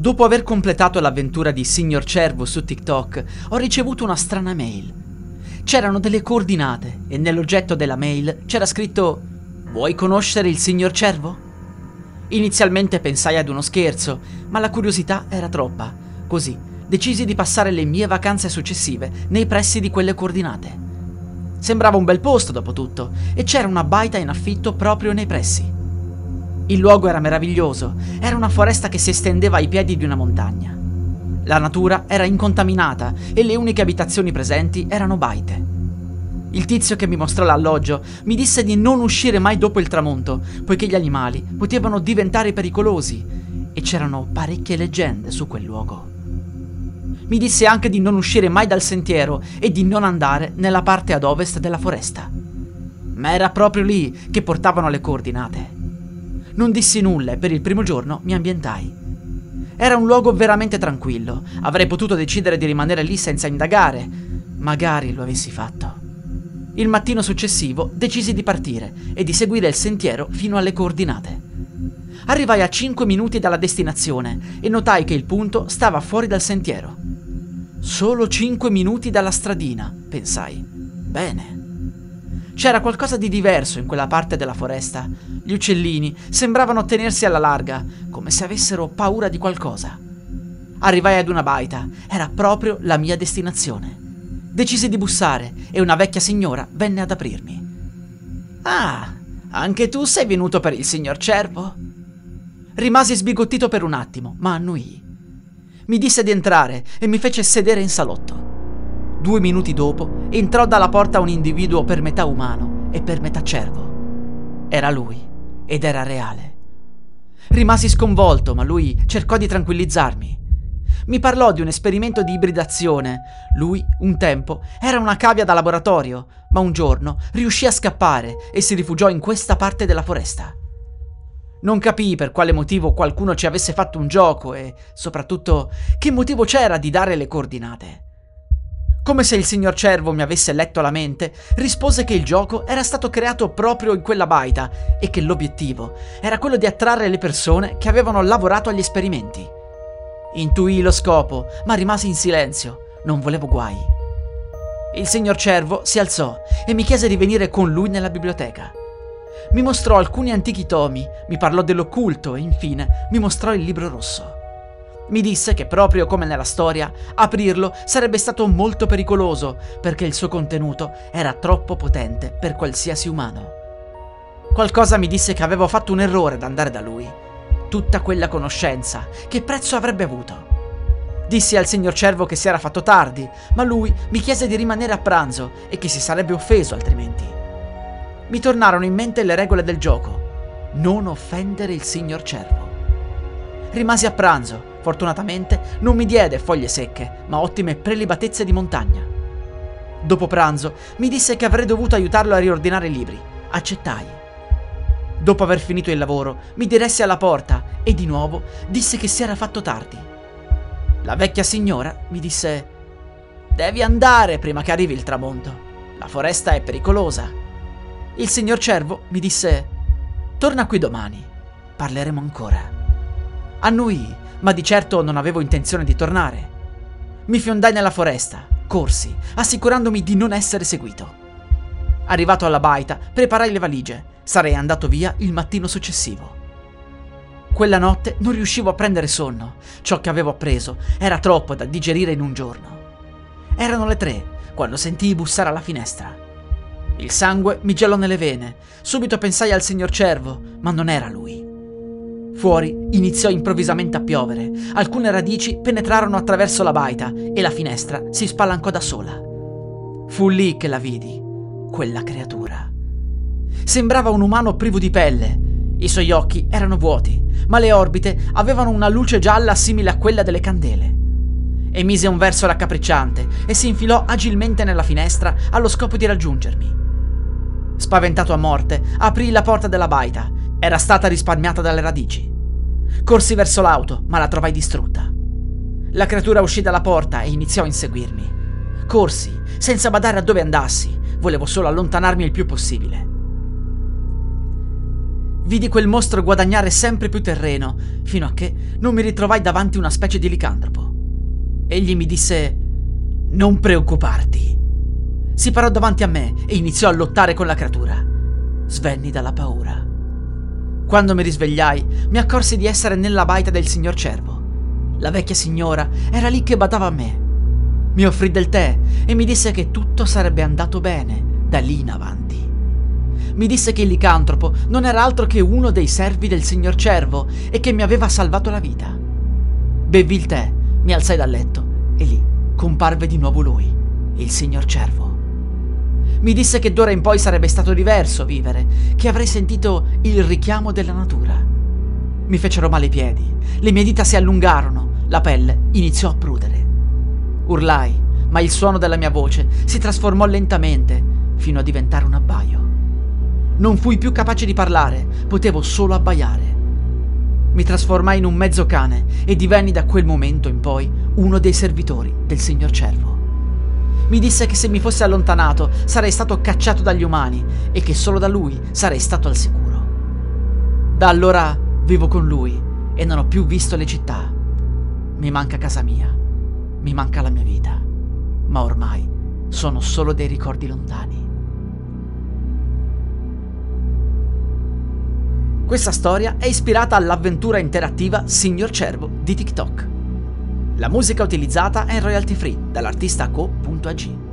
Dopo aver completato l'avventura di Signor Cervo su TikTok, ho ricevuto una strana mail. C'erano delle coordinate e nell'oggetto della mail c'era scritto Vuoi conoscere il Signor Cervo? Inizialmente pensai ad uno scherzo, ma la curiosità era troppa. Così decisi di passare le mie vacanze successive nei pressi di quelle coordinate. Sembrava un bel posto, dopo tutto, e c'era una baita in affitto proprio nei pressi. Il luogo era meraviglioso, era una foresta che si estendeva ai piedi di una montagna. La natura era incontaminata e le uniche abitazioni presenti erano baite. Il tizio che mi mostrò l'alloggio mi disse di non uscire mai dopo il tramonto, poiché gli animali potevano diventare pericolosi e c'erano parecchie leggende su quel luogo. Mi disse anche di non uscire mai dal sentiero e di non andare nella parte ad ovest della foresta. Ma era proprio lì che portavano le coordinate. Non dissi nulla e per il primo giorno mi ambientai. Era un luogo veramente tranquillo, avrei potuto decidere di rimanere lì senza indagare, magari lo avessi fatto. Il mattino successivo decisi di partire e di seguire il sentiero fino alle coordinate. Arrivai a 5 minuti dalla destinazione e notai che il punto stava fuori dal sentiero. Solo 5 minuti dalla stradina, pensai. Bene. C'era qualcosa di diverso in quella parte della foresta. Gli uccellini sembravano tenersi alla larga, come se avessero paura di qualcosa. Arrivai ad una baita, era proprio la mia destinazione. Decisi di bussare e una vecchia signora venne ad aprirmi. Ah, anche tu sei venuto per il signor Cervo? Rimasi sbigottito per un attimo, ma annuii. Mi disse di entrare e mi fece sedere in salotto. Due minuti dopo entrò dalla porta un individuo per metà umano e per metà cervo. Era lui ed era reale. Rimasi sconvolto, ma lui cercò di tranquillizzarmi. Mi parlò di un esperimento di ibridazione. Lui, un tempo, era una cavia da laboratorio, ma un giorno riuscì a scappare e si rifugiò in questa parte della foresta. Non capii per quale motivo qualcuno ci avesse fatto un gioco e, soprattutto, che motivo c'era di dare le coordinate. Come se il signor Cervo mi avesse letto la mente, rispose che il gioco era stato creato proprio in quella baita e che l'obiettivo era quello di attrarre le persone che avevano lavorato agli esperimenti. Intuii lo scopo, ma rimasi in silenzio, non volevo guai. Il signor Cervo si alzò e mi chiese di venire con lui nella biblioteca. Mi mostrò alcuni antichi tomi, mi parlò dell'occulto e infine mi mostrò il libro rosso. Mi disse che proprio come nella storia, aprirlo sarebbe stato molto pericoloso perché il suo contenuto era troppo potente per qualsiasi umano. Qualcosa mi disse che avevo fatto un errore ad andare da lui. Tutta quella conoscenza, che prezzo avrebbe avuto? Dissi al signor Cervo che si era fatto tardi, ma lui mi chiese di rimanere a pranzo e che si sarebbe offeso altrimenti. Mi tornarono in mente le regole del gioco. Non offendere il signor Cervo. Rimasi a pranzo Fortunatamente non mi diede foglie secche, ma ottime prelibatezze di montagna. Dopo pranzo mi disse che avrei dovuto aiutarlo a riordinare i libri. Accettai. Dopo aver finito il lavoro, mi diressi alla porta e di nuovo disse che si era fatto tardi. La vecchia signora mi disse: Devi andare prima che arrivi il tramonto. La foresta è pericolosa. Il signor Cervo mi disse: Torna qui domani. Parleremo ancora. Annui ma di certo non avevo intenzione di tornare. Mi fiondai nella foresta, corsi, assicurandomi di non essere seguito. Arrivato alla baita, preparai le valigie. Sarei andato via il mattino successivo. Quella notte non riuscivo a prendere sonno. Ciò che avevo appreso era troppo da digerire in un giorno. Erano le tre quando sentii bussare alla finestra. Il sangue mi gelò nelle vene. Subito pensai al signor Cervo, ma non era lui. Fuori iniziò improvvisamente a piovere, alcune radici penetrarono attraverso la baita e la finestra si spalancò da sola. Fu lì che la vidi, quella creatura. Sembrava un umano privo di pelle. I suoi occhi erano vuoti, ma le orbite avevano una luce gialla simile a quella delle candele. Emise un verso raccapricciante e si infilò agilmente nella finestra allo scopo di raggiungermi. Spaventato a morte, aprì la porta della baita. Era stata risparmiata dalle radici. Corsi verso l'auto, ma la trovai distrutta. La creatura uscì dalla porta e iniziò a inseguirmi. Corsi, senza badare a dove andassi, volevo solo allontanarmi il più possibile. Vidi quel mostro guadagnare sempre più terreno, fino a che non mi ritrovai davanti una specie di licantropo. Egli mi disse: Non preoccuparti. Si parò davanti a me e iniziò a lottare con la creatura. Svenni dalla paura. Quando mi risvegliai, mi accorsi di essere nella baita del signor Cervo. La vecchia signora era lì che badava a me. Mi offrì del tè e mi disse che tutto sarebbe andato bene da lì in avanti. Mi disse che il licantropo non era altro che uno dei servi del signor Cervo e che mi aveva salvato la vita. Bevi il tè, mi alzai dal letto e lì comparve di nuovo lui, il signor Cervo. Mi disse che d'ora in poi sarebbe stato diverso vivere, che avrei sentito il richiamo della natura. Mi fecero male i piedi, le mie dita si allungarono, la pelle iniziò a prudere. Urlai, ma il suono della mia voce si trasformò lentamente fino a diventare un abbaio. Non fui più capace di parlare, potevo solo abbaiare. Mi trasformai in un mezzo cane e divenni da quel momento in poi uno dei servitori del signor Cervo. Mi disse che se mi fosse allontanato sarei stato cacciato dagli umani e che solo da lui sarei stato al sicuro. Da allora vivo con lui e non ho più visto le città. Mi manca casa mia, mi manca la mia vita, ma ormai sono solo dei ricordi lontani. Questa storia è ispirata all'avventura interattiva Signor Cervo di TikTok. La musica utilizzata è in royalty free dall'artista co.ag.